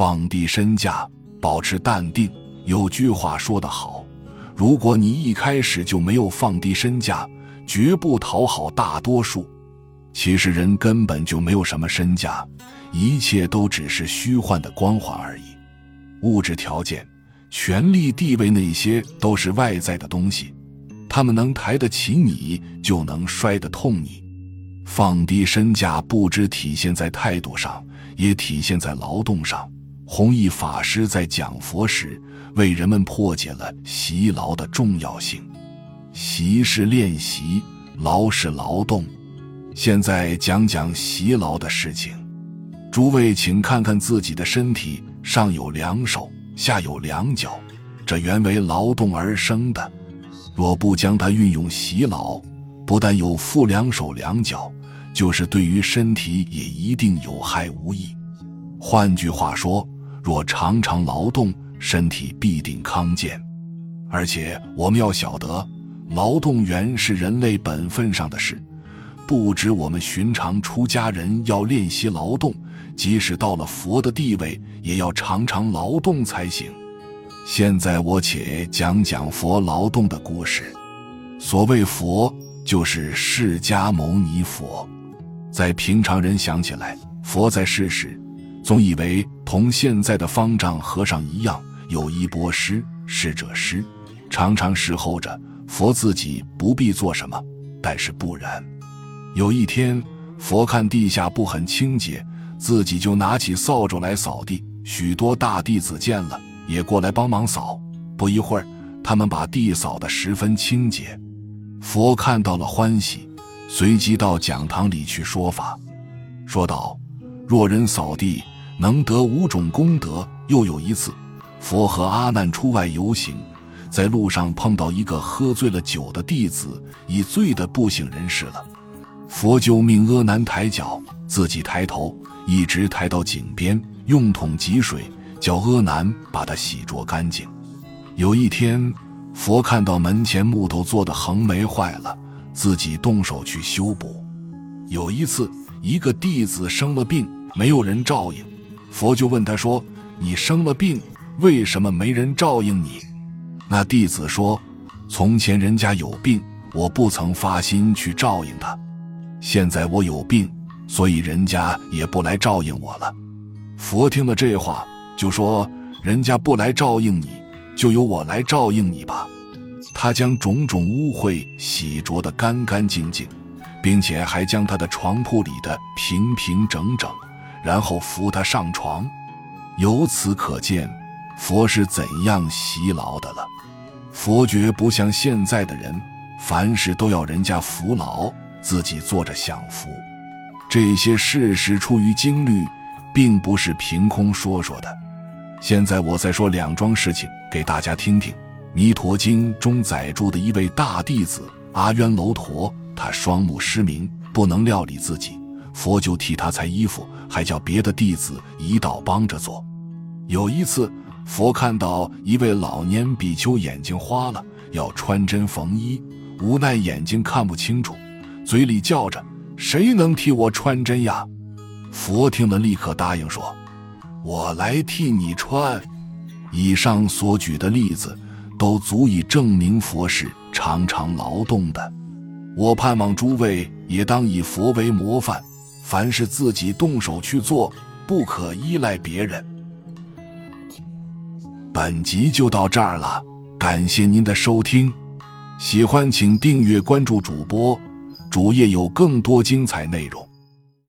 放低身价，保持淡定。有句话说得好，如果你一开始就没有放低身价，绝不讨好大多数。其实人根本就没有什么身价，一切都只是虚幻的光环而已。物质条件、权力、地位那些都是外在的东西，他们能抬得起你，就能摔得痛你。放低身价，不知体现在态度上，也体现在劳动上。弘一法师在讲佛时，为人们破解了习劳的重要性。习是练习，劳是劳动。现在讲讲习劳的事情。诸位，请看看自己的身体，上有两手，下有两脚，这原为劳动而生的。若不将它运用习劳，不但有负两手两脚，就是对于身体也一定有害无益。换句话说，若常常劳动，身体必定康健。而且我们要晓得，劳动原是人类本分上的事，不止我们寻常出家人要练习劳动，即使到了佛的地位，也要常常劳动才行。现在我且讲讲佛劳动的故事。所谓佛。就是释迦牟尼佛，在平常人想起来，佛在世时，总以为同现在的方丈和尚一样，有衣钵师、侍者师，常常侍候着佛，自己不必做什么。但是不然，有一天，佛看地下不很清洁，自己就拿起扫帚来扫地。许多大弟子见了，也过来帮忙扫。不一会儿，他们把地扫得十分清洁。佛看到了欢喜，随即到讲堂里去说法，说道：“若人扫地能得五种功德。”又有一次，佛和阿难出外游行，在路上碰到一个喝醉了酒的弟子，已醉得不省人事了。佛就命阿难抬脚，自己抬头，一直抬到井边，用桶汲水，叫阿难把它洗濯干净。有一天。佛看到门前木头做的横眉坏了，自己动手去修补。有一次，一个弟子生了病，没有人照应，佛就问他说：“你生了病，为什么没人照应你？”那弟子说：“从前人家有病，我不曾发心去照应他；现在我有病，所以人家也不来照应我了。”佛听了这话，就说：“人家不来照应你。”就由我来照应你吧。他将种种污秽洗濯得干干净净，并且还将他的床铺里的平平整整，然后扶他上床。由此可见，佛是怎样洗劳的了。佛觉不像现在的人，凡事都要人家扶劳，自己坐着享福。这些事实出于经律，并不是凭空说说的。现在我再说两桩事情给大家听听。《弥陀经》中载著的一位大弟子阿渊楼陀，他双目失明，不能料理自己，佛就替他裁衣服，还叫别的弟子一道帮着做。有一次，佛看到一位老年比丘眼睛花了，要穿针缝衣，无奈眼睛看不清楚，嘴里叫着：“谁能替我穿针呀？”佛听了，立刻答应说。我来替你穿。以上所举的例子，都足以证明佛是常常劳动的。我盼望诸位也当以佛为模范，凡是自己动手去做，不可依赖别人。本集就到这儿了，感谢您的收听，喜欢请订阅关注主播，主页有更多精彩内容。